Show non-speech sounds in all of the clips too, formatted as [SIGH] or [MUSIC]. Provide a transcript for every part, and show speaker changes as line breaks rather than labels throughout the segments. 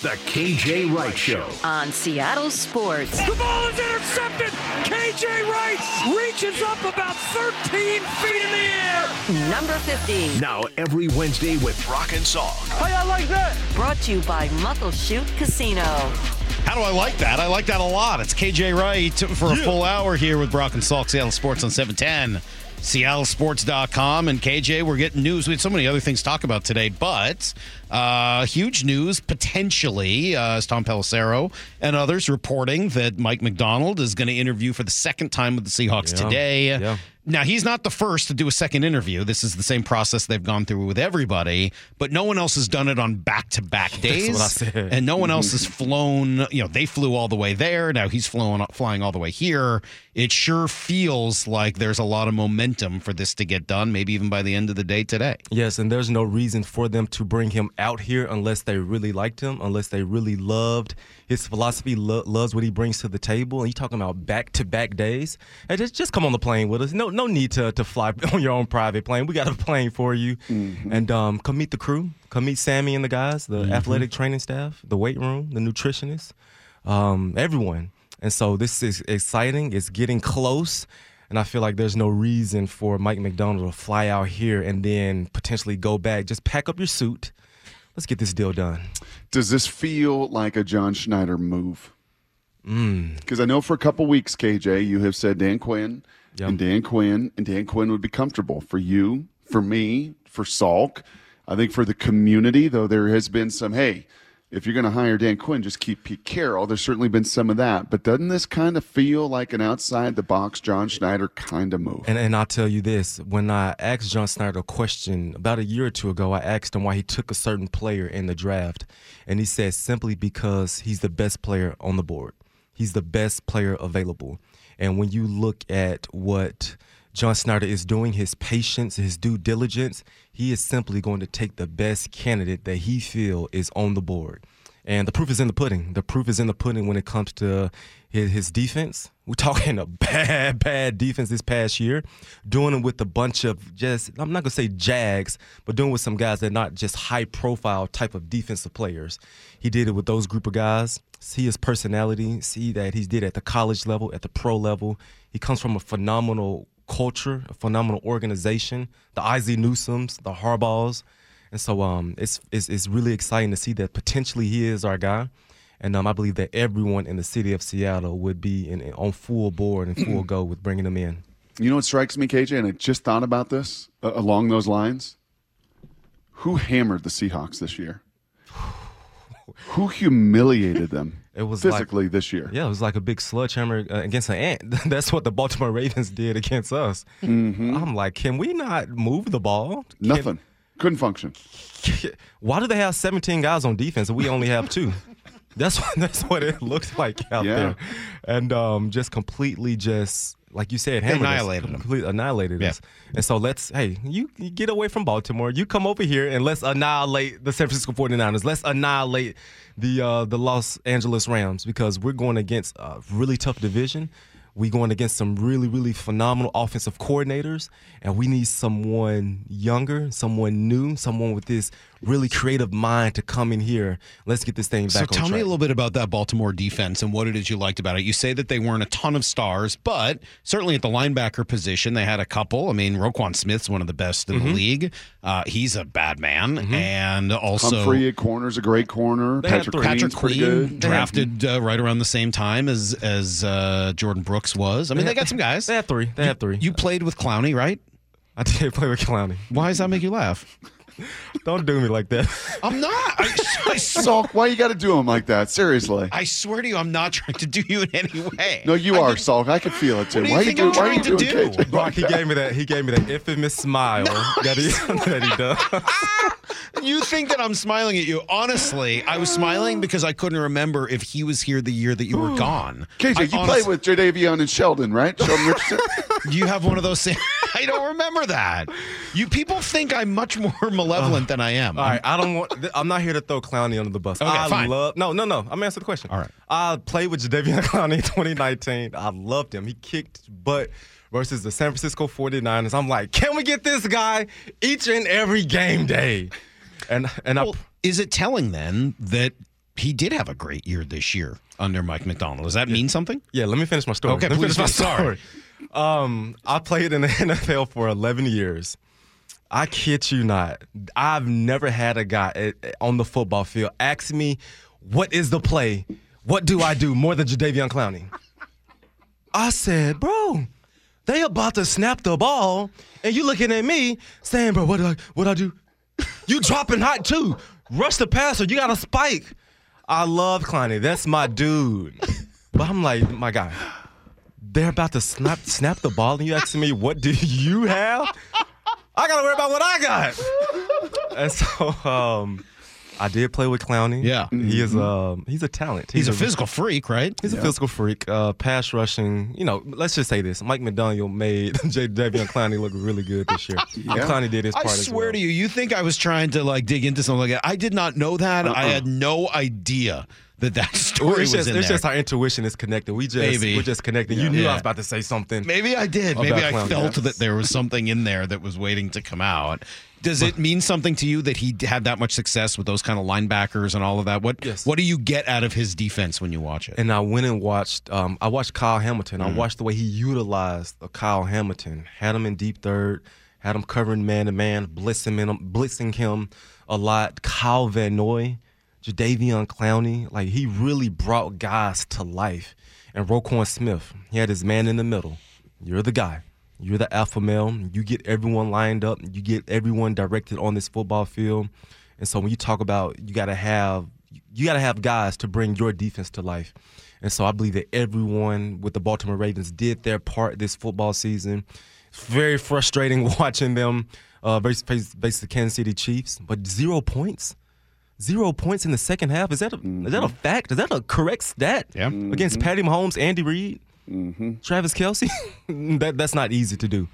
The KJ Wright Show.
on Seattle Sports.
The ball is intercepted. KJ Wright reaches up about 13 feet in the air.
Number 50.
Now every Wednesday with Brock and Salk.
How y'all like that?
Brought to you by Muckleshoot Casino.
How do I like that? I like that a lot. It's KJ Wright for a full hour here with Brock and Salk, Seattle Sports on 710, seattlesports.com. And KJ, we're getting news. We had so many other things to talk about today, but uh, huge news potentially, uh, as Tom Pelissero and others reporting that Mike Macdonald is going to interview for the second time with the Seahawks
Yeah.
today.
Yeah.
Now, he's not the first to do a second interview. This is the same process they've gone through with everybody, but no one else has done it on back to back days.
what I said.
And no one else mm-hmm. has flown, you know, they flew all the way there. Now he's flown, flying all the way here. It sure feels like there's a lot of momentum for this to get done, maybe even by the end of the day today.
Yes, and there's no reason for them to bring him out here unless they really liked him, unless they really loved his philosophy, lo- loves what he brings to the table. And you talking about back to back days? Hey, just just come on the plane with us. No no need to to fly [LAUGHS] on your own private plane. We got a plane for you, and um, come meet the crew. Come meet Sammy and the guys, the athletic training staff, the weight room, the nutritionists, um, everyone. And so this is exciting. It's getting close. And I feel like there's no reason for Mike Macdonald to fly out here and then potentially go back. Just pack up your suit. Let's get this deal done.
Does this feel like a John Schneider move?
Mm.
Because I know for a couple weeks, KJ, you have said Dan Quinn
Yep.
and Dan Quinn and Dan Quinn would be comfortable for you, for me, for Salk. I think for the community, though, there has been some. Hey, if you're going to hire Dan Quinn, just keep Pete Carroll. There's certainly been some of that, but doesn't this kind of feel like an outside the box John Schneider kind of move?
And and I'll tell you this: when I asked John Schneider a question about a year or two ago, I asked him why he took a certain player in the draft, and he said simply because he's the best player on the board. He's the best player available. And when you look at what John Schneider is doing, his patience, his due diligence, he is simply going to take the best candidate that he feel is on the board. And the proof is in the pudding. The proof is in the pudding when it comes to his, his defense. We're talking a bad, [LAUGHS] bad defense this past year, doing it with a bunch of just, I'm not going to say jags, but doing it with some guys that are not just high profile type of defensive players. He did it with those group of guys. See his personality, see that he did at the college level, at the pro level. He comes from a phenomenal culture, a phenomenal organization. The Ozzie Newsomes, the Harbaughs. And so um, it's, it's it's really exciting to see that potentially he is our guy, and um, I believe that everyone in the city of Seattle would be in, on full board and full go with bringing them in.
You know what strikes me, KJ, and I just thought about this uh, along those lines. Who hammered the Seahawks this year? Who humiliated them [LAUGHS]
It was like-
physically this year?
Yeah, it was like a big sledgehammer uh, against an ant. [LAUGHS] That's what the Baltimore Ravens did against us. I'm like, can we not move the ball? Can-
Nothing. Couldn't function. [LAUGHS]
Why do they have 17 guys on defense and we only have two? That's what [LAUGHS] that's what it looks like out
Yeah.
there, and um, just completely just like you said, hammered us,
them.
completely annihilated
Yeah.
us. And so let's hey, you, you get away from Baltimore, you come over here and let's annihilate the San Francisco 49ers. Let's annihilate the uh, the Los Angeles Rams because we're going against a really tough division. We going against some really, really phenomenal offensive coordinators, and we need someone younger, someone new, someone with this really creative mind to come in here. Let's get this thing back
So
on
tell
track.
me a little bit about that Baltimore defense and what it is you liked about it. You say that they weren't a ton of stars, but certainly at the linebacker position, they had a couple. I mean, Roquan Smith's one of the best in
Mm-hmm.
the league. Uh, he's a bad man. And also
Humphrey at corner's a great corner.
They
Patrick
three.
Queen's
Patrick Queen
good.
drafted uh, right around the same time as as uh, Jordyn Brooks was. I mean, they got some guys.
They have three. They have three.
You played with Clowney, right?
I did play with Clowney.
Why does that make you laugh? [LAUGHS]
Don't do me like that. [LAUGHS]
I'm not. I, [LAUGHS] I,
Salk, why you got to do him like that? Seriously.
I swear to you, I'm not trying to do you in any way.
No, you
I
are,
think-
Salk. I can feel it too.
What do you
why
think
you
I'm
why are you
trying to
doing
do?
KJ?
Brock, he gave me that. He gave me that infamous smile that he that he does.
You think that I'm smiling at you? Honestly, I was smiling because I couldn't remember if he was here the year that you were [GASPS] gone.
KJ,
I
you
honest-
played with Jadeveon and Sheldon, right? Sheldon Richardson.
You have one of those. Same, I don't remember that. You people think I'm much more [LAUGHS] malevolent than I am.
All right, I don't want. I'm not here to throw Clowney under the bus.
Okay,
I
fine.
love. No, no, no. I'm answering the question.
All right.
I played with Jadeveon [LAUGHS] Clowney in 2019. I loved him. He kicked butt versus the San Francisco 49ers. I'm like, can we get this guy each and every game day? And and
Well, is it telling then that he did have a great year this year under Mike Macdonald. Does that mean something?
Yeah, let me finish my story.
Okay,
let me
please
finish my
do. Sorry.
story. Um, I played in the [LAUGHS] NFL for 11 years. I kid you not. I've never had a guy eh, eh, on the football field ask me, "What is the play? What do I do?" More than Jadeveon Clowney. I said, "Bro, they about to snap the ball, and you looking at me saying, bro, what do I, what do I do? You dropping hot too. Rush the passer. You got a spike. I love Clowney. That's my dude. But I'm like, my guy, they're about to snap snap the ball, and you asking me, what do you have? I gotta worry about what I got. and so um, I did play with Clowney.
Yeah.
He is um he's a talent.
He's a physical freak, right?
He's a physical freak. Uh, pass rushing. You know, let's just say this: Mike McDaniel made [LAUGHS] Jadeveon Clowney look really good this year. And Clowney did his
I
part. as
swear
well.
to you, you think I was trying to like dig into something like that? I did not know that. I had no idea that that story
Well,
was
it's just,
in
it's
there.
just our intuition is connected. We just
Maybe.
we're just connected. You knew
Yeah.
I was about to say something.
Maybe I did. Maybe I
Clowney.
felt that there was something in there that was waiting to come out. Does it mean something to you that he had that much success with those kind of linebackers and all of that? What
Yes.
What do you get out of his defense when you watch it?
And I went and watched. Um, I watched Kyle Hamilton.
Mm-hmm.
I watched the way he utilized Kyle Hamilton. Had him in deep third. Had him covering man to man, blitzing him, blitzing him a lot. Kyle Van Noy, Jadeveon Clowney, like he really brought guys to life. And Roquan Smith, he had his man in the middle. You're the guy. You're the alpha male. You get everyone lined up. You get everyone directed on this football field. And so when you talk about you got to have you got to have guys to bring your defense to life. And so I believe that everyone with the Baltimore Ravens did their part this football season. It's very frustrating [LAUGHS] watching them uh, versus, versus the Kansas City Chiefs, but zero points. Zero points in the second half. Is that a is that a fact? Is that a correct stat?
Yeah.
Against Patty Mahomes, Andy Reid, Travis Kelce. [LAUGHS] that that's not easy to do.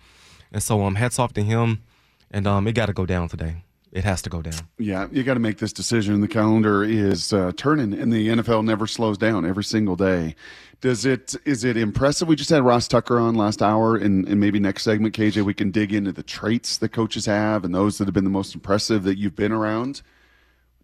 And so um, hats off to him. And um, it got to go down today. It has to go down.
Yeah, you got to make this decision. The calendar is uh, turning, and the NFL never slows down every single day. Does it? Is it impressive? We just had Ross Tucker on last hour, and, and maybe next segment, KJ, we can dig into the traits that coaches have and those that have been the most impressive that you've been around.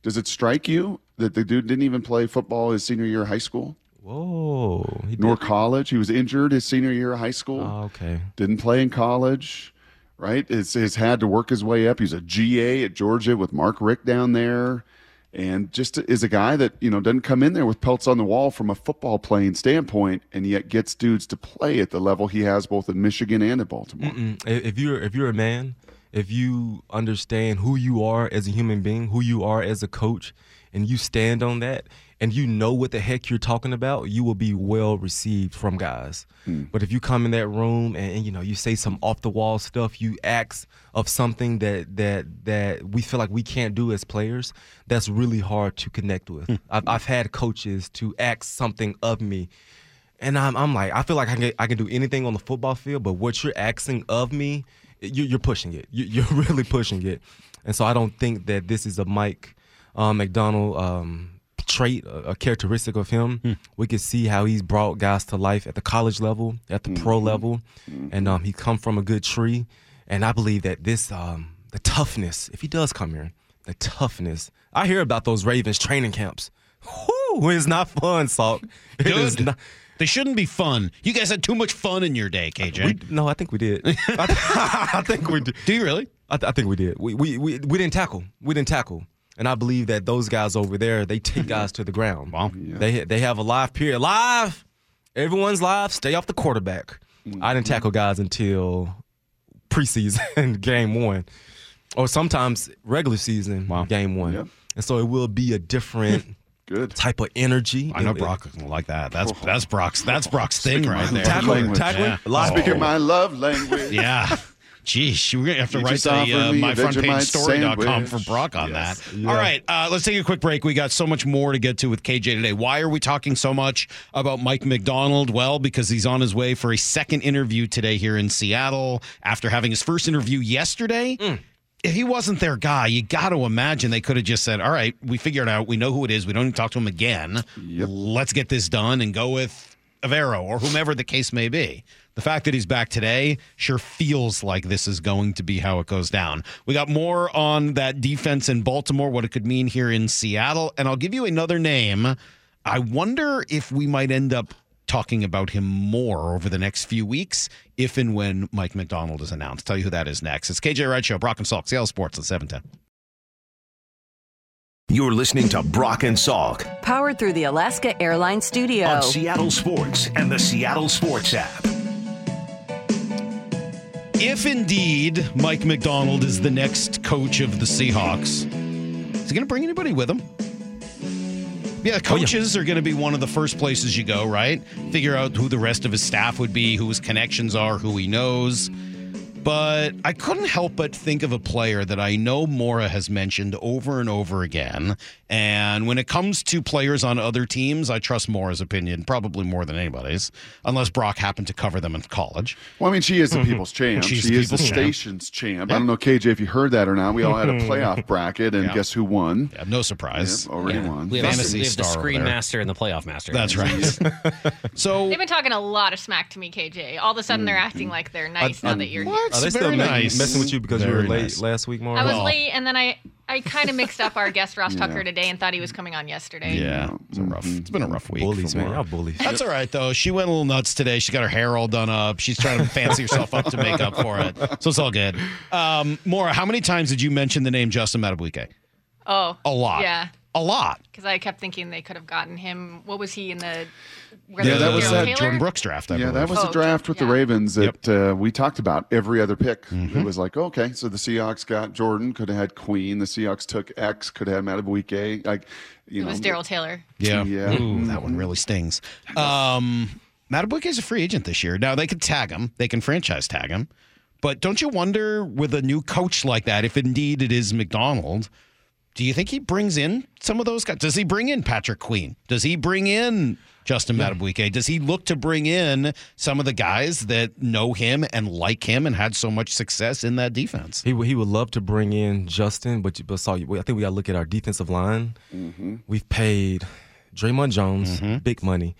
Does it strike you that the dude didn't even play football his senior year of high school
Whoa.
Nor college? He was injured his senior year of high school.
Oh, okay.
didn't play in college, right? It's, it's had to work his way up. He's a GA at Georgia with Mark Richt down there. And just is a guy that, you know, doesn't come in there with pelts on the wall from a football playing standpoint and yet gets dudes to play at the level he has both in Michigan and in Baltimore.
Mm, If you're if you're a man, if you understand who you are as a human being, who you are as a coach, and you stand on that, and you know what the heck you're talking about, you will be well received from guys. Hmm. But if you come in that room and, and, you know you say some off the wall stuff, you ask of something that that that we feel like we can't do as players, that's really hard to connect with. Hmm. I've, I've had coaches to ask something of me and I'm, I'm like, I feel like I can, I can do anything on the football field, but what you're asking of me, you, you're pushing it. You, you're [LAUGHS] really pushing it. And so I don't think that this is a Mike um, Macdonald um, trait, a, a characteristic of him. We can see how he's brought guys to life at the college level, at the pro level, and um, he come from a good tree. And I believe that this, um, the toughness, if he does come here, the toughness. I hear about those Ravens training camps. Whew, it's not fun, Salk. It is
Good.
not.
They shouldn't be fun. You guys had too much fun in your day, uh, KJ.
We, no, I think we did. [LAUGHS] I, [LAUGHS] I think we did.
Do you really?
I, th- I think we did. We, we we we didn't tackle. We didn't tackle. And I believe that those guys over there, they take [LAUGHS] guys to the ground.
Wow.
They they have a live period. Live. Everyone's live. Stay off the quarterback. Mm-hmm. I didn't tackle guys until preseason game one, or sometimes regular season game one.
Yep.
And so it will be a different
Good.
type of energy.
I know
It-
Brock will like that. That's that's Brock's that's Brock's thing right
my
there.
Tackling,
Language.
tackling,
Yeah.
live
Speaking
period.
my love language.
Yeah. Jeez, we're gonna have to
You
write the
offered
uh,
me
myfrontpagestory.com for Brock on
Yes.
that. All right, uh, let's take a quick break. We got so much more to get to with KJ today. Why are we talking so much about Mike Macdonald? Well, because he's on his way for a second interview today here in Seattle after having his first interview yesterday. If he wasn't their guy, you got to imagine they could have just said, "All right, we figured it out. We know who it is. We don't need to talk to him again. Let's get this done and go with Evero or whomever the case may be. The fact that he's back today sure feels like this is going to be how it goes down. We got more on that defense in Baltimore, what it could mean here in Seattle, and I'll give you another name. I wonder if we might end up talking about him more over the next few weeks if and when Mike Macdonald is announced. Tell you who that is next. It's KJ Wright Show, Brock and Salk, Seattle Sports at 710.
You're listening to Brock and Salk
Powered through the Alaska Airlines Studio.
on Seattle Sports and the Seattle Sports app.
If indeed Mike Macdonald is the next coach of the Seahawks, is he going to bring anybody with him? Oh, yeah, coaches are going to be one of the first places you go, right? Figure out who the rest of his staff would be, who his connections are, who he knows. But I couldn't help but think of a player that I know Mora has mentioned over and over again. And when it comes to players on other teams, I trust Mora's opinion probably more than anybody's, unless Brock happened to cover them in college.
Well, I mean, she is the mhm. people's champ.
She's
she
the
is the
people's champ.
station's champ. I don't know, KJ, if you heard that or not. We all had a mm-hmm. playoff bracket, and
Yeah.
guess who won?
Yeah, no surprise.
Yep, already won.
We have,
Fantasy
we have the
star over
screen master and the playoff master.
That's right. [LAUGHS] so
They've been talking a lot of smack to me, KJ. All of a sudden, hmm. they're acting like they're nice now that you're here.
What?
Are they still
Very
ma-
nice.
messing with you because you
Very
were late
nice.
last week, Maura?
I was
Well-
late, and then I, I kind of mixed up our guest Ross Tucker today and thought he was coming on yesterday.
Yeah, it's a rough. It's been a rough week.
bullies,
for
man.
Mora.
Y'all bullies.
That's all right though. She went a little nuts today. She got her hair all done up. She's trying to fancy herself up to make up for it. So it's all good. Um, Maura, how many times did you mention the name Justin Madubuike?
Oh,
A lot.
Yeah,
A lot.
because I kept thinking they could have gotten him. What was he in the? Where
Yeah,
they-
that was
Daryl
that
Taylor?
Jordyn Brooks draft. I
yeah,
believe.
that was
Oh,
a draft with the. Ravens that uh, we talked about every other pick.
Mm-hmm.
It was like, okay, so the Seahawks got Jordyn, could have had Queen. The Seahawks took X, could have had Madubuike. Like, you
It
know,
was Darrell Taylor.
Yeah.
Yeah.
Ooh, that one really stings. Um, Madubuike is a free agent this year. Now they can tag him. They can franchise tag him. But don't you wonder with a new coach like that, if indeed it is Macdonald, do you think he brings in some of those guys? Does he bring in Patrick Queen? Does he bring in Justin Madubuike? Does he look to bring in some of the guys that know him and like him and had so much success in that defense?
He would he would love to bring in Justin, but but saw I think we got to look at our defensive line. Mm-hmm. We've paid Dre'Mont Jones mm-hmm. big money.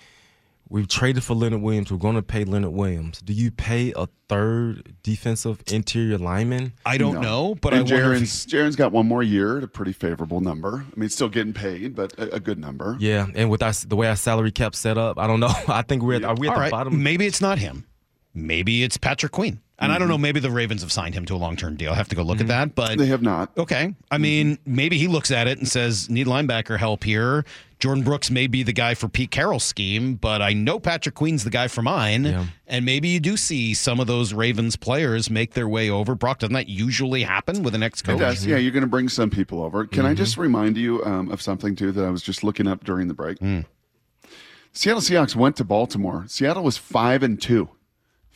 We've traded for Leonard Williams. We're going to pay Leonard Williams. Do you pay a third defensive interior lineman?
I don't
No.
know, but
and
I wonder if
Jarran's, Jarran's got one more year at a pretty favorable number. I mean, still getting paid, but a, a good number.
Yeah, and with our, the way our salary cap set up, I don't know. [LAUGHS] I think we're at, are we at
All
the
right,
bottom?
maybe it's not him. Maybe it's Patrick Queen. And I don't mm-hmm. know, maybe the Ravens have signed him to a long term deal. I have to go look at mm-hmm. that. But
They have not.
okay. I mm-hmm. mean, maybe he looks at it and says, need linebacker help here. Jordyn Brooks may be the guy for Pete Carroll's scheme, but I know Patrick Queen's the guy for mine.
Yeah.
And maybe you do see some of those Ravens players make their way over. Brock, doesn't that usually happen with an ex
It
coach?
does. Yeah, you're going to bring some people over. Can I just remind you um, of something too that I was just looking up during the break? Mm. Seattle Seahawks went to Baltimore. Seattle was five and two,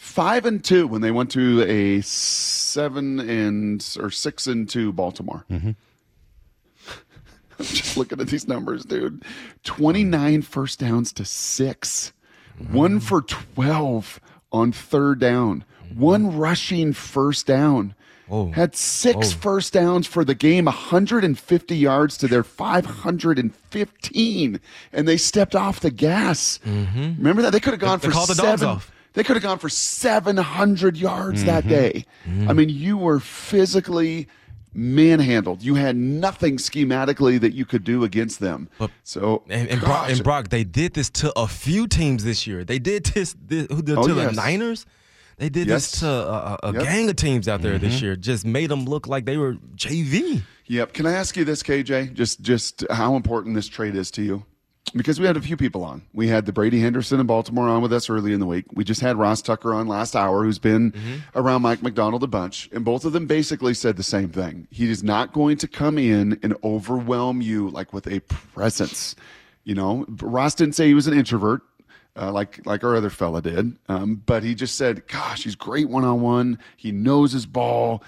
five and two when they went to a seven and or six and two Baltimore. Mm-hmm. [LAUGHS] I'm just looking at these numbers, dude. 29 first downs to six, mm-hmm. one for 12 on third down, mm-hmm. one rushing first down.
Whoa.
Had six oh. first downs for the game, 150 yards to their 515, and they stepped off the gas. Remember that? They could have gone
They
for
called the dogs
seven.
off.
They could have gone for 700 yards that mm-hmm. day. Mm-hmm. I mean, you were physically manhandled. You had nothing schematically that you could do against them. so,
And, and, Brock, and Brock, they did this to a few teams this year. They did this, this
Oh,
to
yes.
the Niners. They did
Yes.
this to a, a,
Yep.
gang of teams out there this mm-hmm. year. Just made them look like they were JV.
Yep. Can I ask you this, KJ? Just just how important this trade is to you? Because we had a few people on. We had the Brady Henderson in Baltimore on with us early in the week. We just had Ross Tucker on last hour, who's been around Mike Macdonald a bunch, and both of them basically said the same thing. He is not going to come in and overwhelm you like with a presence. You know, Ross didn't say he was an introvert uh, like like our other fella did. Um, but he just said, "Gosh, he's great one on one. He knows his ball.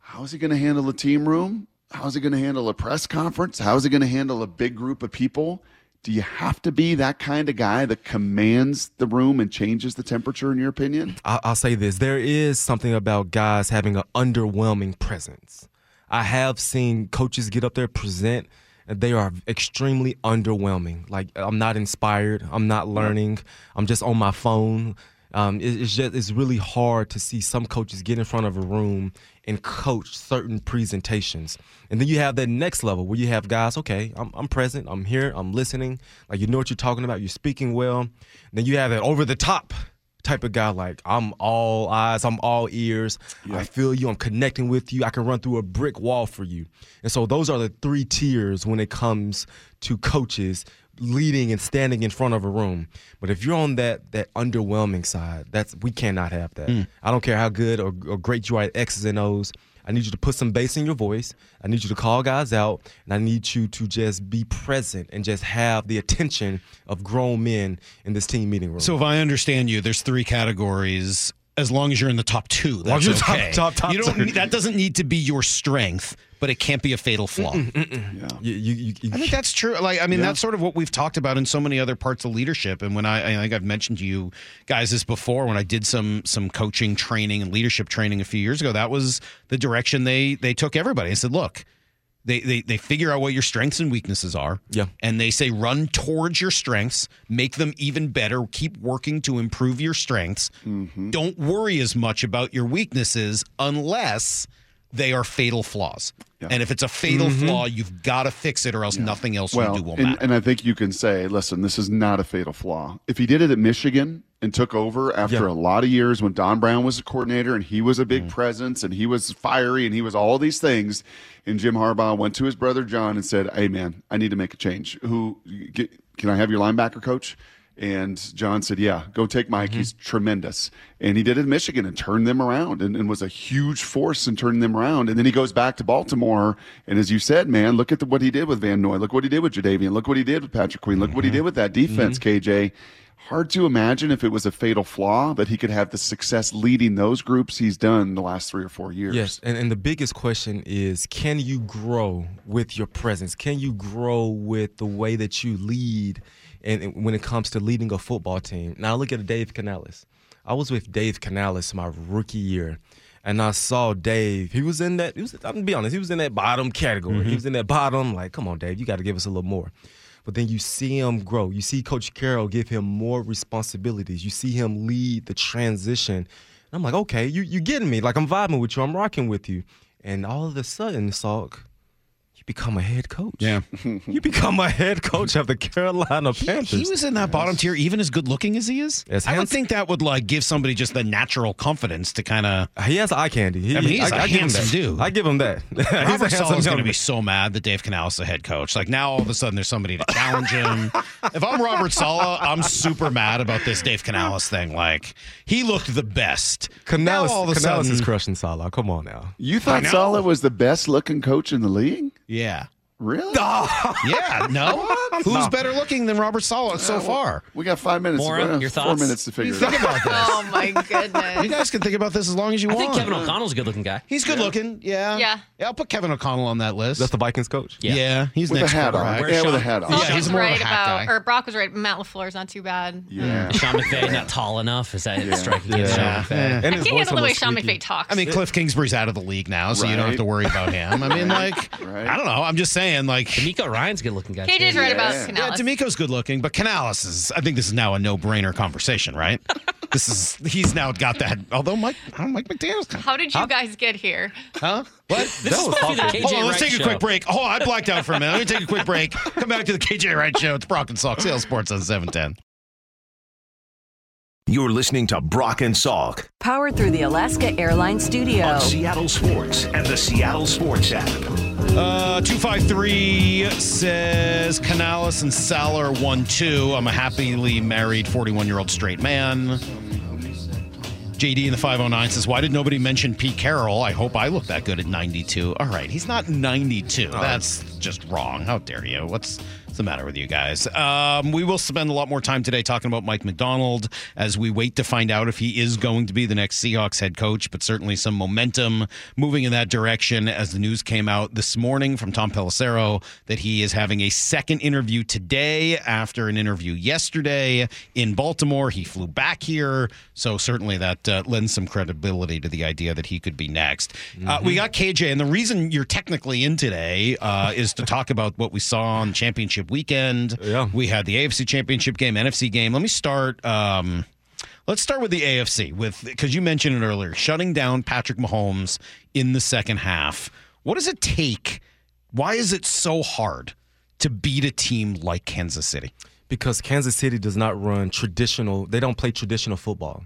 How is he going to handle a team room? How is he going to handle a press conference? How is he going to handle a big group of people?" Do you have to be that kind of guy that commands the room and changes the temperature, in your opinion?
I, I'll say this: there is something about guys having an underwhelming presence. I have seen coaches get up there present, and they are extremely underwhelming. Like I'm not inspired. I'm not learning. I'm just on my phone. Um, it- it's just it's really hard to see some coaches get in front of a room and coach certain presentations, and then you have that next level where you have guys. Okay, I'm, I'm present. I'm here. I'm listening. Like you know what you're talking about. You're speaking well. And then you have that over the top type of guy like I'm all eyes, I'm all ears. I feel you, I'm connecting with you. I can run through a brick wall for you. And so those are the three tiers when it comes to coaches leading and standing in front of a room. But if you're on that that underwhelming side, that's we cannot have that. Mm. I don't care how good or, or great you are at X's and O's. I need you to put some bass in your voice. I need you to call guys out, and I need you to just be present and just have the attention of grown men in this team meeting room.
So if I understand you, there's three categories. As long as you're in the top two, that's
long top- top- top
you don't. need- That doesn't need to be your strength, but it can't be a fatal flaw.
Yeah.
you, you, you, you-
I think that's true. Like, I mean,
Yeah.
that's sort of what we've talked about in so many other parts of leadership. And when I, I think I've mentioned to you guys this before, when I did some some coaching training and leadership training a few years ago, that was the direction they they took everybody. I said, look, they they they figure out what your strengths and weaknesses are.
Yeah.
and they say run towards your strengths, make them even better. Keep working to improve your strengths. Mm-hmm. Don't worry as much about your weaknesses unless they are fatal flaws. And if it's a fatal mm-hmm. flaw, you've got to fix it, or else nothing else
Well,
you do will
and,
matter.
and I think you can say, listen, this is not a fatal flaw. If he did it at Michigan and took over after
Yeah.
a lot of years when Don Brown was a coordinator and he was a big mm. presence and he was fiery and he was all these things, and Jim Harbaugh went to his brother John and said, "Hey, man, I need to make a change. Who get, can I have your linebacker coach?" And John said, Yeah, go take Mike. Mm-hmm. He's tremendous. And he did it in Michigan and turned them around and, and was a huge force in turning them around. And then he goes back to Baltimore. And as you said, man, look at the, what he did with Van Noy. Look what he did with Jadeveon. Look what he did with Patrick Queen. Look what he mm-hmm. did with that defense, mm-hmm. KJ. Hard to imagine if it was a fatal flaw that he could have the success leading those groups he's done the last three or four years.
Yes, and, and the biggest question is can you grow with your presence? Can you grow with the way that you lead and, and when it comes to leading a football team? Now look at Dave Canales. I was with Dave Canales my rookie year. And I saw Dave. He was in that. He was. I'm gonna be honest. He was in that bottom category. He mm-hmm. was in that bottom. Like, come on, Dave. You got to give us a little more. But then you see him grow. You see Coach Carroll give him more responsibilities. You see him lead the transition. And I'm like, okay, you you getting me? Like I'm vibing with you. I'm rocking with you. And all of a sudden, Salk, become a head coach.
Yeah. [LAUGHS]
you become a head coach of the Carolina Panthers.
He was in that bottom tier, even as good looking as he is.
As
I would
handsome-
think that would like give somebody just the natural confidence to kind of.
He has eye candy. He,
I mean, he's a
give
handsome dude.
I give him that. [LAUGHS] he's a
Robert
handsome
Sala's going to be so mad that Dave Canales is the head coach. Like now, all of a sudden, there's somebody to challenge him. [LAUGHS] if I'm Robert Sala, I'm super mad about this Dave Canales thing. Like he looked the best.
Canales,
now, all of a
Canales
sudden,
is crushing Saleh. Come on now.
You thought. Saleh was the best looking coach in the league?
yeah, yeah.
Really? [LAUGHS]
yeah. No, [LAUGHS] who's better looking than Robert Saleh so far?
We got five minutes.
Maura, your
Four minutes to figure it
Think about this.
Oh my [LAUGHS] goodness!
You guys can think about this as long as you
I
want.
think Kevin O'Connell's a good looking guy.
He's good looking. Yeah.
Yeah.
Yeah. I'll put Kevin O'Connell on that list.
That's the Vikings coach.
Yeah.
yeah. He's
With a
next
hat on.
quarterback.
Where's
Yeah, with a hat on.
Yeah, he's
was
more of a
right
hat
about,
guy.
or Brock was right. Matt LaFleur's not too bad.
Yeah. Mm.
Sean McVay not tall enough. Is that striking against
Yeah.
Sean McVay?
And
I
his
can't handle the way
almost
Sean
squeaky.
McVay talks.
I mean, Kliff Kingsbury's out of the league now, so you don't have to worry about him. I mean, like, I don't know. I'm just saying, like,
DeMeco Ryans a good looking guy.
KJ's
too.
right about
Yeah.
yeah, DeMeco's good looking, but Canales is. I think this is now a no brainer conversation, right? [LAUGHS] this is. He's now got that. Although Mike, I don't Mike McDaniel's. kind of-
How did you guys get here?
Huh? What?
This is supposed to be the KJ
Hold on, let's
Wright
take a quick break. Oh, I blacked out for a minute. Let me take a quick break. Come back to the KJ Wright Show. It's Brock and Salk, Sales Sports on 710.
You're listening to Brock and Salk
Powered through the Alaska Airlines Studio.
on Seattle Sports and the Seattle Sports app.
Uh, 253 says Canales and Saller 1 2. I'm a happily married 41 year old straight man. JD in the 509 says, Why did nobody mention Pete Carroll? I hope I look that good at 92. All right, he's not 92. That's just wrong. How dare you? What's What's the matter with you guys? Um, we will spend a lot more time today talking about Mike Macdonald as we wait to find out if he is going to be the next Seahawks head coach, but certainly some momentum moving in that direction as the news came out this morning from Tom Pelissero that he is having a second interview today after an interview yesterday in Baltimore. He flew back here, so certainly that uh, lends some credibility to the idea that he could be next. Uh, we got KJ, and the reason you're technically in today uh, is to talk about what we saw on championship weekend.
Yeah.
We had the AFC championship game, NFC game. Let me start. Um, let's start with the AFC with because you mentioned it earlier, shutting down Patrick Mahomes in the second half. What does it take? Why is it so hard to beat a team like Kansas City?
because Kansas City does not run traditional. They don't play traditional football.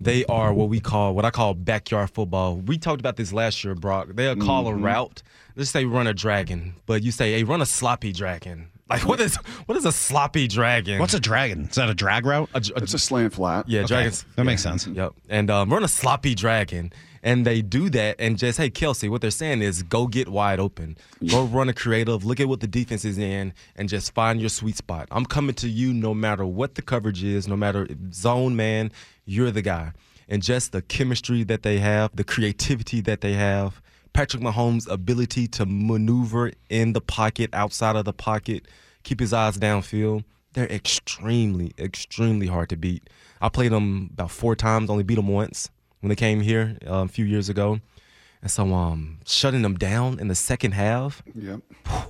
They are what we call what I call backyard football. We talked about this last year, Brock. They'll call a route. Let's say run a dragon, but you say, "Hey, run a sloppy dragon." Like what is what is a sloppy dragon?
What's a dragon? Is that a drag route?
a, a-
It's a slant flat.
yeah,
Okay,
dragons.
that makes sense.
Yep. And um, run a sloppy dragon. And they do that and just, hey, Kelce, what they're saying is go get wide open. Go run a creative, look at what the defense is in, and just find your sweet spot. I'm coming to you no matter what the coverage is, no matter zone man, you're the guy. And just the chemistry that they have, the creativity that they have, Patrick Mahomes' ability to maneuver in the pocket, outside of the pocket, keep his eyes downfield. They're extremely, extremely hard to beat. I played them about four times, only beat them once when they came here uh, a few years ago. And so, um, shutting them down in the second half,
Yep.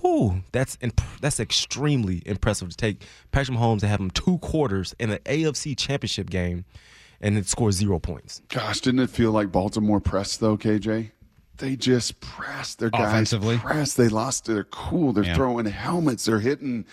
whew, that's imp- that's extremely impressive to take Patrick Mahomes and have him two quarters in an AFC Championship game, and it scores zero points.
Gosh, didn't it feel like Baltimore pressed though, KJ? They just pressed their guys.
Offensively?
Pressed. They lost their cool. They're throwing helmets. They're hitting.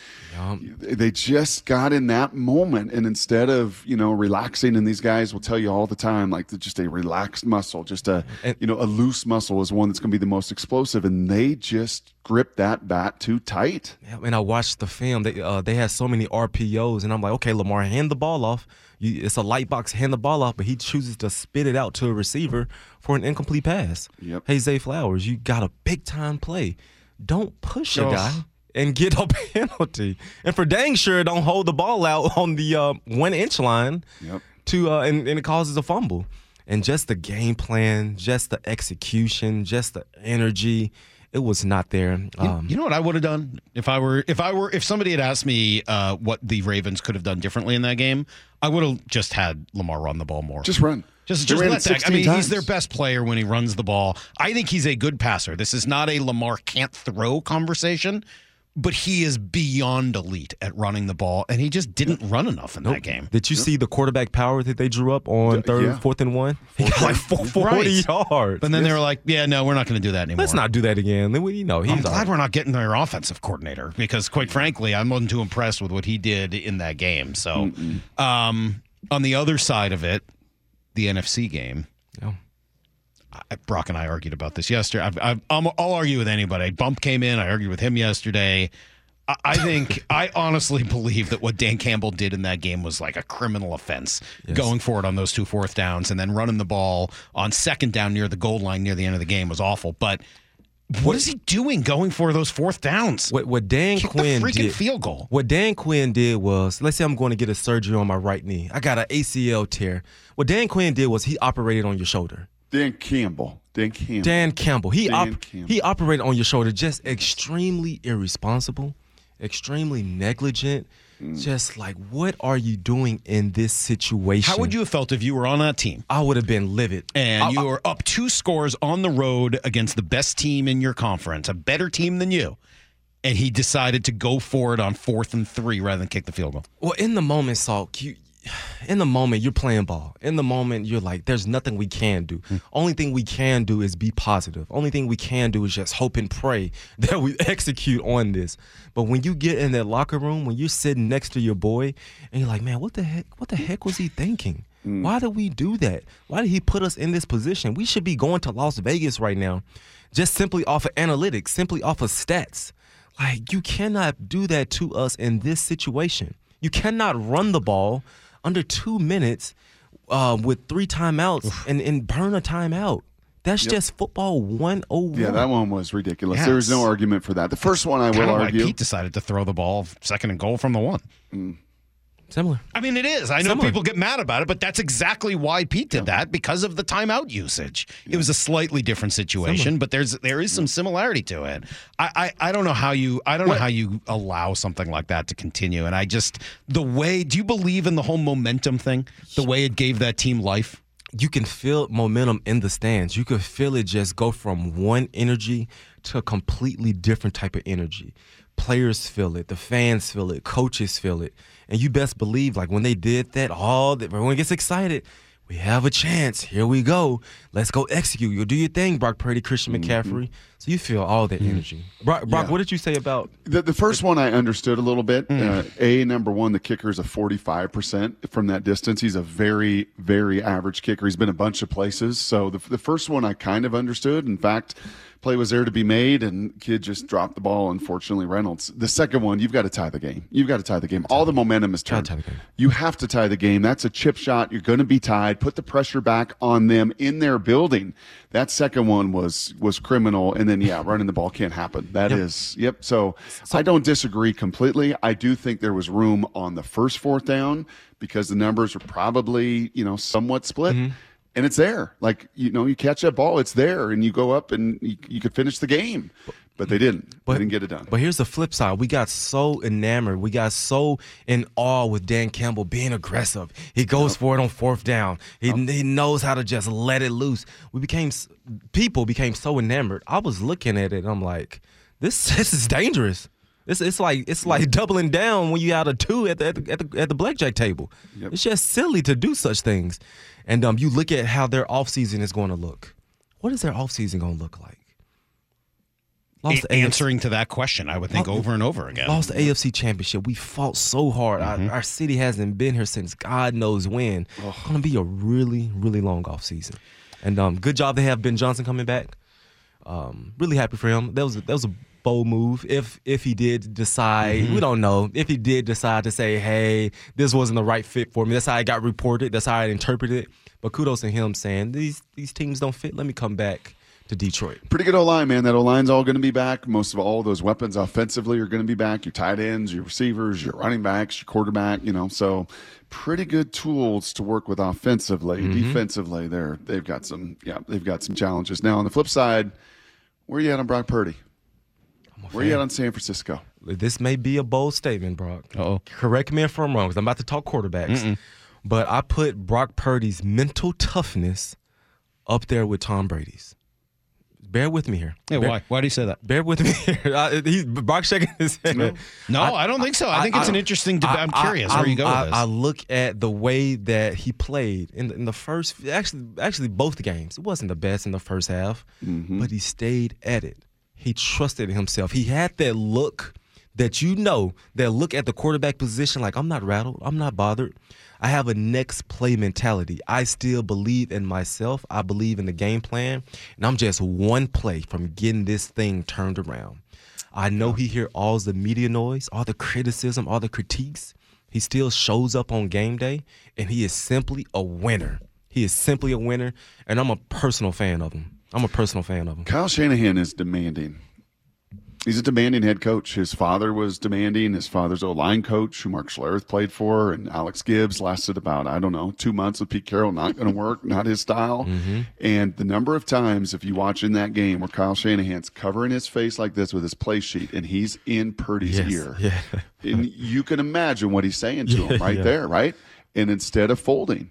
They just got in that moment, and instead of you know relaxing, and these guys will tell you all the time, like just a relaxed muscle, just a
And-
you know a loose muscle is one that's going to be the most explosive, and they just grip that bat too tight.
Yeah, and I watched the film. They uh, they had so many RPOs, and I'm like, okay, Lamar, hand the ball off. You, it's a light box, hand the ball off, but he chooses to spit it out to a receiver for an incomplete pass.
Yep.
Hey, Zay Flowers, you got a big time play. Don't push a guy and get a [LAUGHS] penalty. And for dang sure, don't hold the ball out on the uh, one inch line
Yep.
to uh, and, and it causes a fumble. And just the game plan, just the execution, just the energy, it was not there.
You,
Um,
you know what I would have done if I were if I were if somebody had asked me uh, what the Ravens could have done differently in that game, I would have just had Lamar run the ball more.
Just run.
Just,
They
just
ran
let that. I
16
mean, he's their best player when he runs the ball. I think he's a good passer. This is not a Lamar can't throw conversation, but he is beyond elite at running the ball, and he just didn't run enough in that game.
Did you see the quarterback power that they drew up on third,
yeah.
fourth and one? [LAUGHS] He got like four- 40
Right.
yards.
But then they were like, "Yeah, no, we're not going to do that anymore."
Let's not do that again. Then we, you know, he's
I'm glad
right.
we're not getting their offensive coordinator because, quite frankly, I wasn't too impressed with what he did in that game. So, um, on the other side of it, the NFC game.
Yeah.
I, Brock and I argued about this yesterday. I've, I've, I'm, I'll argue with anybody. Bump came in. I argued with him yesterday. I, I think, [LAUGHS] I honestly believe that what Dan Campbell did in that game was like a criminal offense, going for it on those two fourth downs and then running the ball on second down near the goal line near the end of the game was awful. But what is he doing going for those fourth downs?
What, what Dan
Kick the
Quinn
freaking
did,
field goal.
What Dan Quinn did was, let's say I'm going to get a surgery on my right knee. I got an ACL tear. What Dan Quinn did was he operated on your shoulder.
Dan Campbell. Dan Campbell.
Dan Campbell. He
Dan
op-
Campbell.
he operated on your shoulder just extremely irresponsible, extremely negligent. Mm. Just like, what are you doing in this situation?
How would you have felt if you were on that team?
I would have been livid.
and
I-
you
I-
were up two scores on the road against the best team in your conference, a better team than you, and he decided to go for it on fourth and three rather than kick the field goal.
Well, in the moment, Salk, you, [SIGHS] in the moment you're playing ball. In the moment you're like, there's nothing we can do. Hmm. Only thing we can do is be positive. Only thing we can do is just hope and pray [LAUGHS] that we execute on this. But when you get in that locker room, when you're sitting next to your boy, and you're like, man, what the heck? What the heck was he thinking? Hmm. Why did we do that? Why did he put us in this position? We should be going to Las Vegas right now, just simply off of analytics, simply off of stats. Like you cannot do that to us in this situation. You cannot run the ball under two minutes uh, with three timeouts and, and burn a timeout. That's just football 101.
Yeah, that one was ridiculous.
Yeah,
there was no argument for that. The first one I will argue.
Pete decided to throw the ball second and goal from the one.
Similar.
I mean, it is. I know
Similar.
people get mad about it, but that's exactly why Pete did that because of the timeout usage. It was a slightly different situation, but there's there is some similarity to it. I, I I don't know how you I don't know how you allow something like that to continue. And I just the way do you believe in the whole momentum thing? The way it gave that team life.
you can feel momentum in the stands. You can feel it just go from one energy to a completely different type of energy. Players feel it, the fans feel it, coaches feel it, and you best believe like when they did that, all that everyone gets excited. We have a chance. Here we go. Let's go execute. You'll do your thing, Brock Purdy, Christian McCaffrey. So you feel all that energy. Brock, Brock
Yeah.
what did you say about?
The, the first one I understood a little bit.
Mm.
Uh, a number one, the kicker is a forty-five percent from that distance. He's a very, very average kicker. He's been a bunch of places. So the, the first one I kind of understood. In fact, play was there to be made, and kid just dropped the ball. Unfortunately, Reynolds. The second one, you've got to tie the game. You've got to tie the game. All the momentum is turned.
tie the game.
You have to tie the game. That's a chip shot. You're going to be tied. Put the pressure back on them in their building. That second one was was criminal. And then yeah, running the ball can't happen. That is yep. So, I don't disagree completely. I do think there was room on the first fourth down because the numbers were probably you know somewhat split.
Mm-hmm.
And it's there. Like, you know, you catch that ball, it's there, and you go up and you, you could finish the game. But they didn't. they didn't get it done.
But here's the flip side. We got so enamored. We got so in awe with Dan Campbell being aggressive. He goes for it on fourth down. He, he knows how to just let it loose. We became people became so enamored. I was looking at it. and I'm like, this [LAUGHS] this is dangerous. It's, it's like it's like doubling down when you out of two at the at the, at the, at the blackjack table. It's just silly to do such things. And um, you look at how their offseason is going to look. What is their offseason going to look like? Lost
A-
the AFC
answering to that question, I would think over and over again.
Lost the AFC Championship. We fought so hard.
Mm-hmm.
Our, our city hasn't been here since God knows when. It's Going to be a really, really long off season. And um, good job to have Ben Johnson coming back. Um, really happy for him. That was a, that was a bold move. If if he did decide,
Mm-hmm.
we don't know. If he did decide to say, "Hey, this wasn't the right fit for me," that's how it got reported. That's how I interpreted it. But kudos to him saying these these teams don't fit. Let me come back to Detroit.
Pretty good O line, man. That O line's all going to be back. Most of all those weapons offensively are going to be back. Your tight ends, your receivers, your running backs, your quarterback. You know, so pretty good tools to work with offensively.
Mm-hmm.
Defensively, they're they've got some. Yeah, they've got some challenges. Now on the flip side, where you at on Brock Purdy? Where you at on San Francisco?
This may be a bold statement, Brock.
Uh-oh.
Correct me if I'm wrong, because I'm about to talk quarterbacks. But I put Brock Purdy's mental toughness up there with Tom Brady's. Bear with me here.
Yeah,
bear,
why? Why do you say that?
Bear with me here. [LAUGHS] I, he's, Brock shaking his head.
No, I, don't think so. I, think it's an interesting debate. I'm curious
I-
where you go
I,
with this.
I look at the way that he played in the, in the first, actually, actually both games. It wasn't the best in the first half,
Mm-hmm.
but he stayed at it. He trusted himself. He had that look that you know, that look at the quarterback position like I'm not rattled, I'm not bothered. I have a next play mentality. I still believe in myself. I believe in the game plan, and I'm just one play from getting this thing turned around. I know he hear all the media noise, all the criticism, all the critiques. He still shows up on game day, and he is simply a winner. He is simply a winner, and I'm a personal fan of him. I'm a personal fan of him.
Kyle Shanahan is demanding. He's a demanding head coach. His father was demanding. His father's O line coach, who Mark Schlereth played for, and Alex Gibbs lasted about, I don't know, two months with Pete Carroll. Not going to work, not his style.
Mm-hmm.
And the number of times, if you watch in that game where Kyle Shanahan's covering his face like this with his play sheet and he's in Purdy's
Yes,
ear,
yeah. [LAUGHS]
and you can imagine what he's saying to him right
yeah.
there, right? And instead of folding,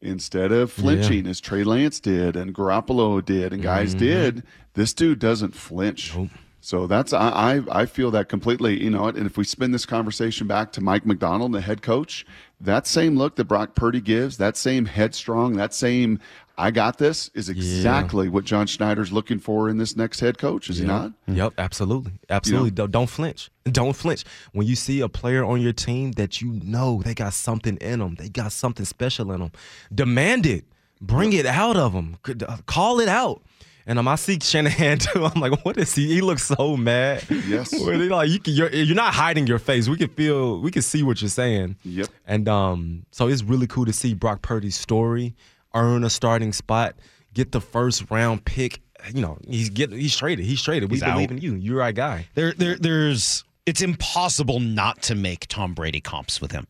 instead of flinching as Trey Lance did and Garoppolo did and guys
Mm-hmm.
did, this dude doesn't flinch. So that's I, I I feel that completely. You know, and if we spin this conversation back to Mike Macdonald, the head coach, that same look that Brock Purdy gives, that same headstrong, that same I got this is exactly what John Schneider's looking for in this next head coach. Is he not?
Yep, absolutely, absolutely. Don't, don't flinch. Don't flinch when you see a player on your team that you know they got something in them. They got something special in them. Demand it. Bring it out of them. Call it out. And um, I see Shanahan [LAUGHS] too. I'm like, what is he? He looks so mad.
Yes. [LAUGHS]
Like you can, you're, you're not hiding your face. We can feel, we can see what you're saying.
Yep.
And um, so it's really cool to see Brock Purdy's story earn a starting spot, get the first round pick. You know, he's get he's traded. He's traded. We
He's
believe
out.
in you. You're our guy.
There, there, there's. It's impossible not to make Tom Brady comps with him.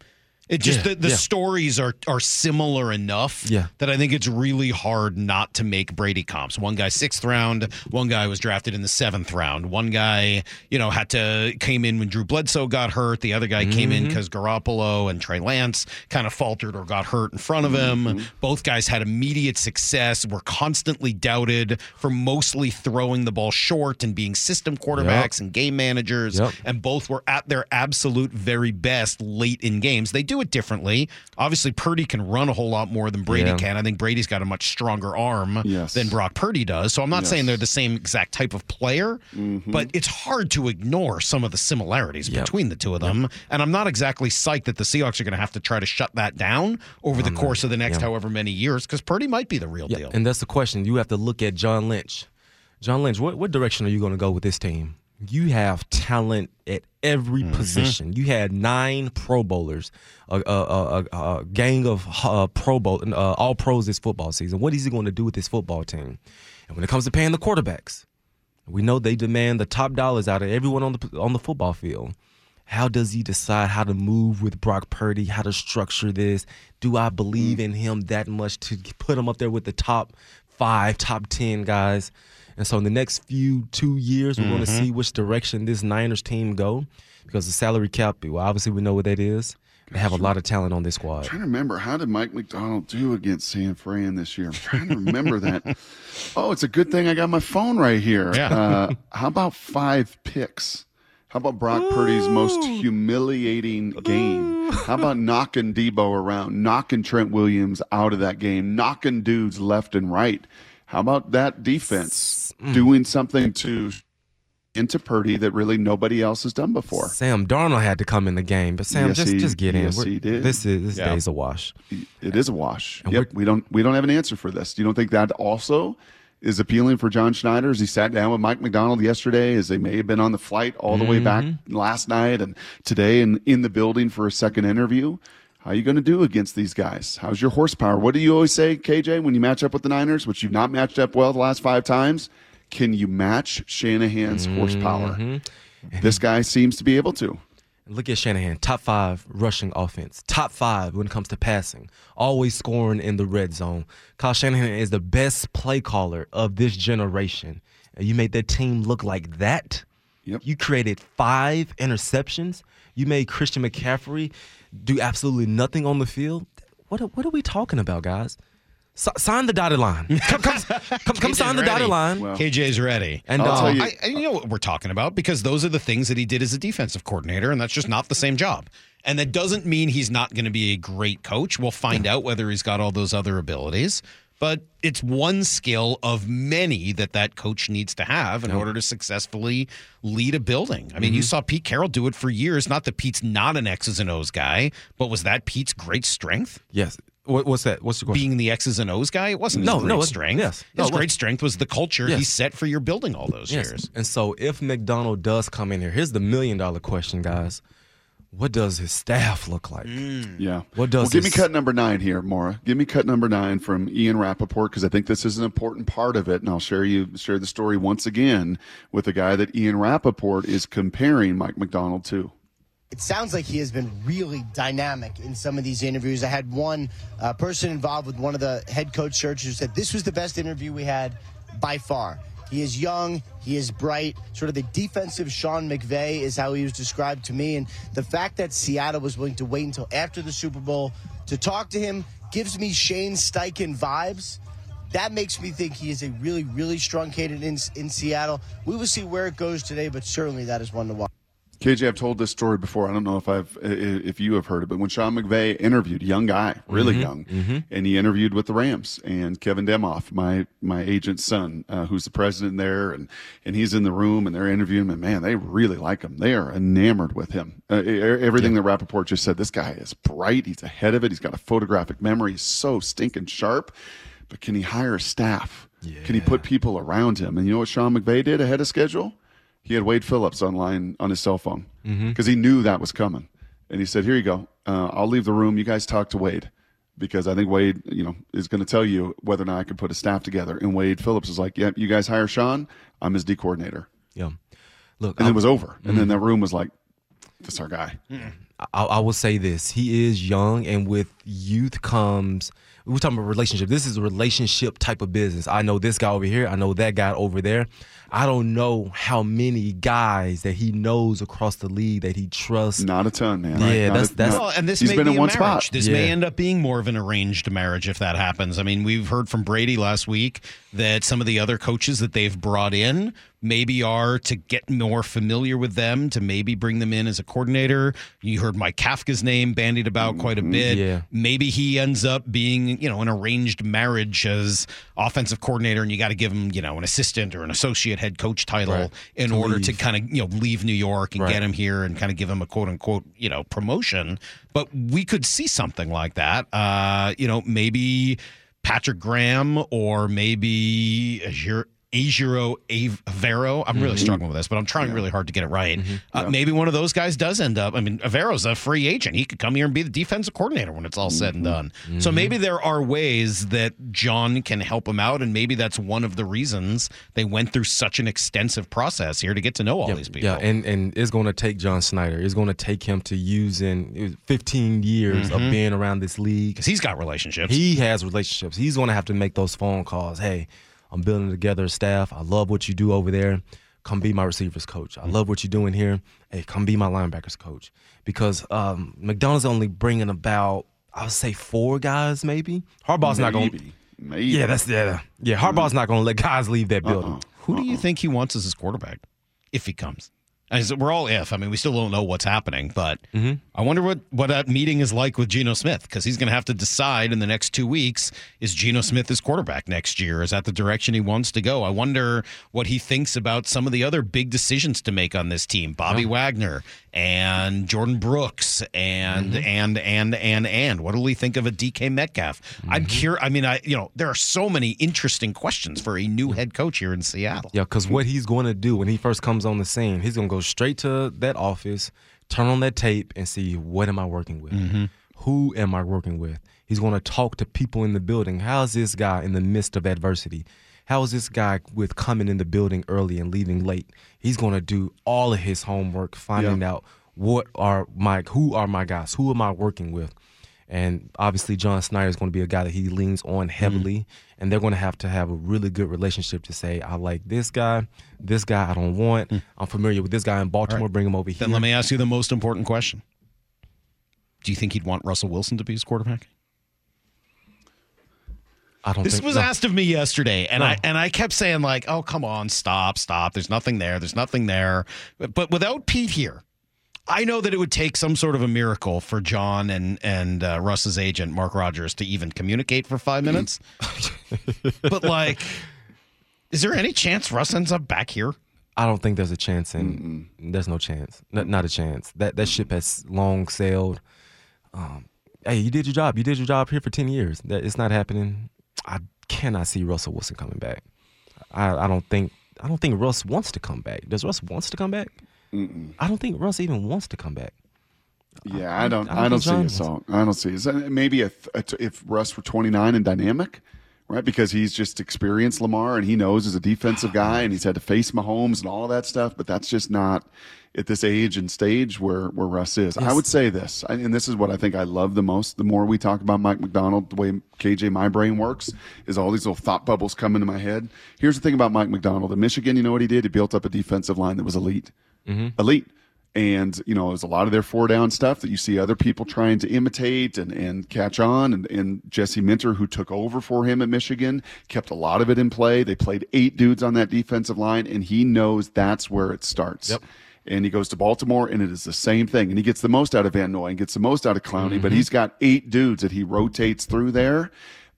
It just
Yeah,
the, the
yeah.
stories are are similar enough
Yeah.
that I think it's really hard not to make Brady comps. One guy sixth round, one guy was drafted in the seventh round. One guy, you know, had to came in when Drew Bledsoe got hurt. The other guy came in mm-hmm. because Garoppolo and Trey Lance kind of faltered or got hurt in front of him. Mm-hmm. Both guys had immediate success. Were constantly doubted for mostly throwing the ball short and being system quarterbacks and game managers.
Yep.
And both were at their absolute very best late in games. They do it differently. Obviously, Purdy can run a whole lot more than Brady
Yeah.
can. I think Brady's got a much stronger arm
Yes.
than Brock Purdy does. So I'm not
Yes.
saying they're the same exact type of player, mm-hmm. but it's hard to ignore some of the similarities
Yep.
between the two of them. And I'm not exactly psyched that the Seahawks are going to have to try to shut that down over the course of the next
Yeah.
however many years because Purdy might be the real
Yeah,
deal.
and that's the question. You have to look at John Lynch. John Lynch, what, what direction are you going to go with this team? You have talent at every
Mm-hmm.
position. You had nine Pro Bowlers, a, a, a, a, gang of uh, Pro Bowl, uh, all pros this football season. What is he going to do with this football team? And when it comes to paying the quarterbacks, we know they demand the top dollars out of everyone on the on the football field. How does he decide how to move with Brock Purdy? How to structure this? Do I believe in him that much to put him up there with the top five, top ten guys? And so in the next few two years, we're going to see which direction this Niners team go because the salary cap. Well, obviously we know what that is. They have a lot of talent on this squad.
trying to remember how did Mike Macdonald do against San Fran this year? I'm trying to remember that. [LAUGHS] Oh, it's a good thing I got my phone right here.
Yeah.
Uh, how about five picks? How about Brock Purdy's most humiliating game? How about knocking Deebo around, knocking Trent Williams out of that game, knocking dudes left and right? How about that defense doing something to into Purdy that really nobody else has done before?
Sam Darnold had to come in the game, but Sam,
Yes,
just
he-
just get in.
yes, he did.
This is this
Yeah.
day's a wash.
It is a wash.
And
Yep.
we're-
don't we don't have an answer for this. Do you don't think that also is appealing for John Schneider as he sat down with Mike Macdonald yesterday, as they may have been on the flight all the way back
Mm-hmm.
last night and today and in the building for a second interview? How are you going to do against these guys? How's your horsepower? What do you always say, KJ, when you match up with the Niners, which you've not matched up well the last five times? Can you match Shanahan's horsepower?
Mm-hmm.
This guy seems to be able to.
Look at Shanahan, top five rushing offense, top five when it comes to passing, always scoring in the red zone. Kyle Shanahan is the best play caller of this generation. You made that team look like that.
Yep.
You created five interceptions. You made Christian McCaffrey do absolutely nothing on the field. What are, what are we talking about, guys? S- sign the dotted line. [LAUGHS] Come, come, come, come
KJ's
sign the
ready.
dotted line.
Well,
KJ's ready.
and
I'll
uh,
tell you-
I, I you know what we're talking about because those are the things that he did as a defensive coordinator, and that's just not the same job. And that doesn't mean he's not going to be a great coach. We'll find out whether he's got all those other abilities. But it's one skill of many that that coach needs to have in order to successfully lead a building. I mean, you mm-hmm. saw Pete Carroll do it for years. Not that Pete's not an X's and O's guy, but was that Pete's great strength?
yes. What, what's that? What's the question?
being the X's and O's guy, it wasn't
No,
his great
no,
strength.
yes. No,
his great strength was the culture he set for your building all those
Yes.
years.
And so if Macdonald does come in here, here's the million dollar question, guys. What does his staff look like?
Yeah.
What does
well, give me cut number nine here, Maura. Give me cut number nine from Ian Rapoport because I think this is an important part of it, and I'll share you share the story once again with a guy that Ian Rapoport is comparing Mike Macdonald to.
it sounds like he has been really dynamic in some of these interviews. I had one uh, person involved with one of the head coach searches who said this was the best interview we had by far. He is young, he is bright, sort of the defensive Sean McVay is how he was described to me. And the fact that Seattle was willing to wait until after the Super Bowl to talk to him gives me Shane Steichen vibes. That makes me think he is a really, really strong candidate in, in Seattle. We will see where it goes today, but certainly that is one to watch.
KJ, I've told this story before. I don't know if I've if you have heard it, but when Sean McVay interviewed, young guy, really young, and he interviewed with the Rams and Kevin Demoff, my my agent's son, uh, who's the president there, and and he's in the room and they're interviewing him, and man, they really like him. They are enamored with him. Uh, everything that Rapoport just said, this guy is bright. He's ahead of it. He's got a photographic memory. He's so stinking sharp. But can he hire staff? Can he put people around him? And you know what Sean McVay did ahead of schedule? He had Wade Phillips online on his cell phone mm-hmm. because he knew that was coming. And he said, "Here you go. Uh, I'll leave the room. You guys talk to Wade. because I think Wade, you know, is going to tell you whether or not I can put a staff together. And Wade Phillips is like, "Yep, you guys hire Sean. I'm his D coordinator."
Yeah. Look,
And
I'm-
it was over. And then mm-hmm. that room was like, "That's our guy." Mm-hmm.
I, I will say this: he is young, and with youth comes. We're talking about relationship. This is a relationship type of business. I know this guy over here. I know that guy over there. I don't know how many guys that he knows across the league that he trusts.
Not a ton, man.
Yeah,
Not
that's-
a-
that's-
Well, and this
he's
may
been
be
in
a
one
marriage.
spot.
This
Yeah.
may end up being more of an arranged marriage if that happens. I mean, we've heard from Brady last week that some of the other coaches that they've brought in maybe are to get more familiar with them, to maybe bring them in as a coordinator. You heard Mike Kafka's name bandied about quite a mm-hmm. bit.
Yeah.
Maybe he ends up being, you know, an arranged marriage as offensive coordinator, and you got to give him, you know, an assistant or an associate head coach title
Right.
in
To
order to kind of, you know, leave New York and
Right.
get him here and kind of give him a quote unquote, you know, promotion. But we could see something like that. Uh, you know, maybe Patrick Graham or maybe Azure. Ejiro Evero. I'm really mm-hmm. struggling with this, but I'm trying really hard to get it right. Mm-hmm. Uh, maybe one of those guys does end up. I mean, Evero's a free agent. He could come here and be the defensive coordinator when it's all said and mm-hmm. done. So maybe there are ways that John can help him out, and maybe that's one of the reasons they went through such an extensive process here to get to know all these people.
Yeah, and, and it's going to take John Schneider. It's going to take him to using it 15 years of being around this league.
because he's got relationships.
He has relationships. He's going to have to make those phone calls. Hey, I'm building together a staff. I love what you do over there. Come be my receivers coach. I love what you're doing here. Hey, come be my linebackers coach. Because um, Macdonald's only bringing about, I would say, four guys maybe. Harbaugh's not going. to
Maybe. Maybe.
Yeah, that's yeah, yeah. Harbaugh's not going to let guys leave that building.
Who do you think he wants as his quarterback if he comes? Said, we're all if. I mean, we still don't know what's happening, but mm-hmm. I wonder what, what that meeting is like with Geno Smith because he's going to have to decide in the next two weeks is Geno Smith his quarterback next year? Is that the direction he wants to go? I wonder what he thinks about some of the other big decisions to make on this team Bobby Wagner and Jordyn Brooks and, mm-hmm. and, and, and, and. What will he think of a DK Metcalf? I'm mm-hmm. curious. I mean, I, you know, there are so many interesting questions for a new head coach here in Seattle.
Yeah, because what he's going to do when he first comes on the scene, he's going to go straight to that office, turn on that tape, and see what am I working with? Mm-hmm. Who am I working with? He's going to talk to people in the building. How's this guy in the midst of adversity? How is this guy with coming in the building early and leaving late? He's going to do all of his homework, finding out what are my who are my guys, who am I working with, and obviously John Schneider is going to be a guy that he leans on heavily, mm. and they're going to have to have a really good relationship to say, I like this guy, this guy I don't want. Mm. I'm familiar with this guy in Baltimore. Bring him over here.
Then let me ask you the most important question. Do you think he'd want Russell Wilson to be his quarterback?
I don't.
This
think,
was
no.
asked of me yesterday, and
No.
I and I kept saying like, "Oh, come on, stop, stop. There's nothing there. There's nothing there." But, but without Pete here, I know that it would take some sort of a miracle for John and and uh, Russ's agent Mark Rodgers to even communicate for five minutes. [LAUGHS] but like, is there any chance Russ ends up back here?
I don't think there's a chance, and there's no chance. Not, not a chance. That that ship has long sailed. Um, hey, you did your job. You did your job here for ten years. That it's not happening. I cannot see Russell Wilson coming back. I, I don't think. I don't think Russ wants to come back. Does Russ wants to come back? I don't think Russ even wants to come back.
Yeah, I don't.
I don't
I don't, see
John
it.
wants-
So I don't see it. Maybe a, if Russ were 29 and dynamic, right? Because he's just experienced Lamar and he knows as a defensive guy and he's had to face Mahomes and all of that stuff. But that's just not at this age and stage where where Russ is. I would say this, and this is what I think I love the most. The more we talk about Mike Macdonald, the way KJ my brain works is all these little thought bubbles come into my head. Here's the thing about Mike Macdonald in Michigan. You know what he did? He built up a defensive line that was elite, Mm-hmm. elite. And, you know, there's a lot of their four down stuff that you see other people trying to imitate and, and catch on. And, and Jesse Minter, who took over for him at Michigan, kept a lot of it in play. They played eight dudes on that defensive line, and he knows that's where it starts.
Yep.
And he goes to Baltimore, and it is the same thing. And he gets the most out of Van Noy and gets the most out of Clowney, but mm-hmm. he's got eight dudes that he rotates through there.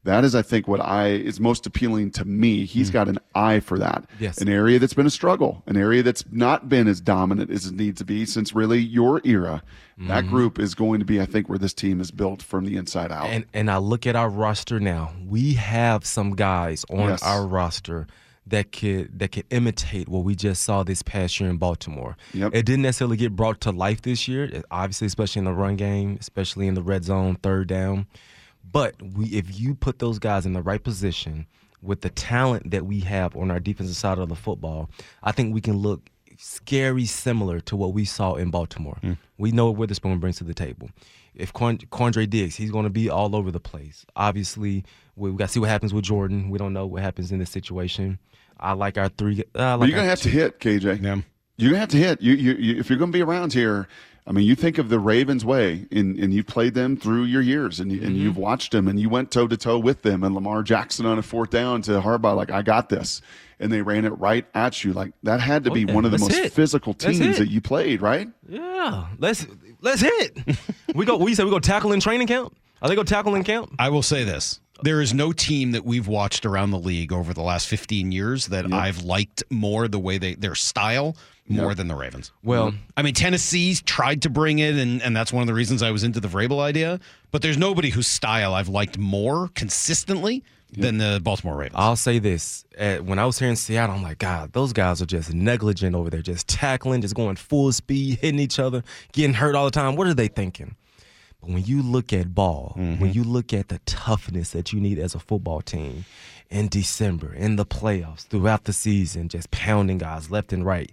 That is, I think, what I is most appealing to me. He's mm. got an eye for that.
Yes.
An area that's been a struggle, an area that's not been as dominant as it needs to be since really your era. That mm-hmm. group is going to be, I think, where this team is built from the inside out.
And and I look at our roster now. We have some guys on
Yes.
our roster that could that could imitate what we just saw this past year in Baltimore.
Yep.
It didn't necessarily get brought to life this year, obviously, especially in the run game, especially in the red zone, third down. But we, if you put those guys in the right position with the talent that we have on our defensive side of the football, I think we can look scary similar to what we saw in Baltimore. Hmm. We know what Witherspoon brings to the table. If Quandre Diggs, he's going to be all over the place. Obviously, we, we got to see what happens with Jordyn. We don't know what happens in this situation. I like our three. I like
you're gonna have to hit, KJ.
Yeah.
You're gonna have to hit. You, you, you if you're gonna be around here. I mean, you think of the Ravens way, and, and you've played them through your years, and, you, and
Mm-hmm.
you've watched them, and you went toe to toe with them, and Lamar Jackson on a fourth down to Harbaugh, like I got this, and they ran it right at you. Like that had to be
yeah.
one of the
Let's
most
hit.
physical teams that you played, right?
Yeah, let's let's hit. [LAUGHS] we go. We say we go tackle in training camp. Are they go tackle in camp?
I will say this. There is no team that we've watched around the league over the last 15 years that I've liked more the way they their style more than the Ravens.
Well,
I mean, Tennessee's tried to bring it, and, and that's one of the reasons I was into the Vrabel idea. But there's nobody whose style I've liked more consistently than the Baltimore Ravens.
I'll say this: uh, when I was here in Seattle, I'm like, God, those guys are just negligent over there, just tackling, just going full speed, hitting each other, getting hurt all the time. What are they thinking? But when you look at ball, when mm-hmm. you look at the toughness that you need as a football team in December, in the playoffs, throughout the season, just pounding guys left and right,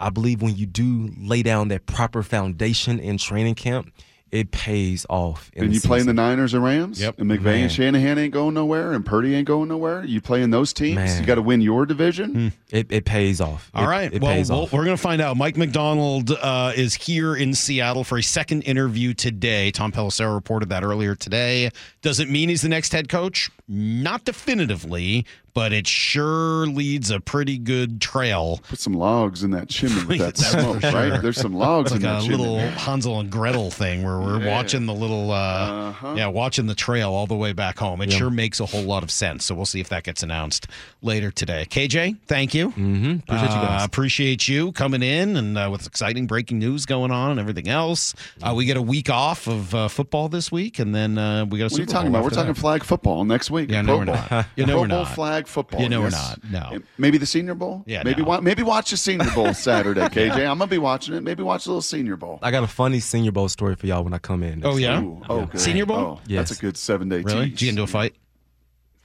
I believe when you do lay down that proper foundation in training camp, it pays off. In
And
you
you playing the. Niners and Rams,
Yep.
and McVay
Man.
and Shanahan ain't going nowhere, and Purdy ain't going nowhere. You playing those teams,
Man.
you got to win your division.
It, it pays off.
All
It-
right.
it
well,
pays
we'll-
off.
we're going to find out. Mike Macdonald uh, is here in Seattle for a second interview today. Tom Pelissero reported that earlier today. Does it mean he's the next head coach? Not definitively, but it sure leads a pretty good trail.
Put some logs in that chimney with [LAUGHS] that
That's
smoke,
sure.
right? There's some logs
It's
in that
a
chimney.
little Hansel and Gretel thing where we're
Yeah.
watching the little, uh,
Uh-huh.
yeah, watching the trail all the way back home. It sure makes a whole lot of sense. So we'll see if that gets announced later today. KJ, thank you.
Mm-hmm. Appreciate you
Uh,
guys.
appreciate you coming in and uh, with exciting breaking news going on and everything else. Uh, we get a week off of uh, football this week, and then uh, we got a
What are you talking
Bowl
about? We're
after
talking
that.
flag football next week.
Yeah, no,
Pro
we're
Bowl.
not. You know
Pro
we're
Bowl
not.
flag football.
You know we're not. No.
Maybe the Senior Bowl.
Yeah,
maybe
no.
wa- maybe watch the Senior Bowl [LAUGHS] Saturday, KJ. I'm gonna be watching it. Maybe watch a little Senior Bowl.
I got a funny Senior Bowl story for y'all when I come in.
Oh yeah,
Ooh, oh, good.
Senior Bowl.
Oh,
Yes.
that's a good seven day.
Really? Did you get into a fight?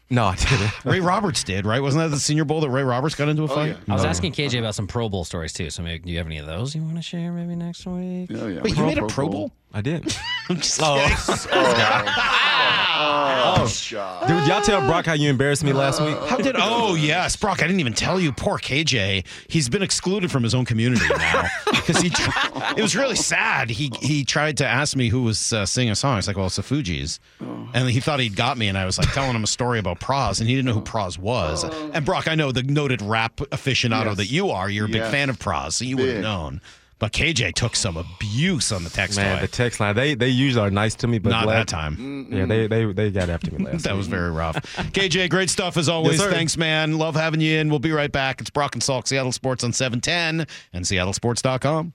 No, I didn't. [LAUGHS]
Ray Roberts did, right? Wasn't that the Senior Bowl that Ray Roberts got into a oh, fight?
yeah.
I was asking KJ about some Pro Bowl stories too. So maybe do you have any of those you want to share maybe next week?
Oh yeah.
Wait, you made a Pro Bowl?
I did. [LAUGHS]
I'm just
Oh.
Oh,
Dude, y'all tell Brock how you embarrassed me last week?
How did? Oh yes, Brock. I didn't even tell you. Poor KJ. He's been excluded from his own community now [LAUGHS] because he. Tr- it was really sad. He he tried to ask me who was uh, singing a song. I was like, well, it's the Fugees, and he thought he'd got me. And I was like telling him a story about Pras, and he didn't know who Pras was. And Brock, I know the noted rap aficionado
Yes.
that you are. You're a big
Yes.
fan of Pras, so you would have
Big.
known. But KJ took some abuse on the text
Man,
line.
the text line, they they usually are nice to me, but
Not that time.
Yeah, they, they they got after me last
time. [LAUGHS]
That
was very rough. [LAUGHS] KJ, great stuff as always.
sir.
Thanks, man. Love having you in. We'll be right back. It's Brock and Salk, Seattle Sports on 710 and seattlesports.com.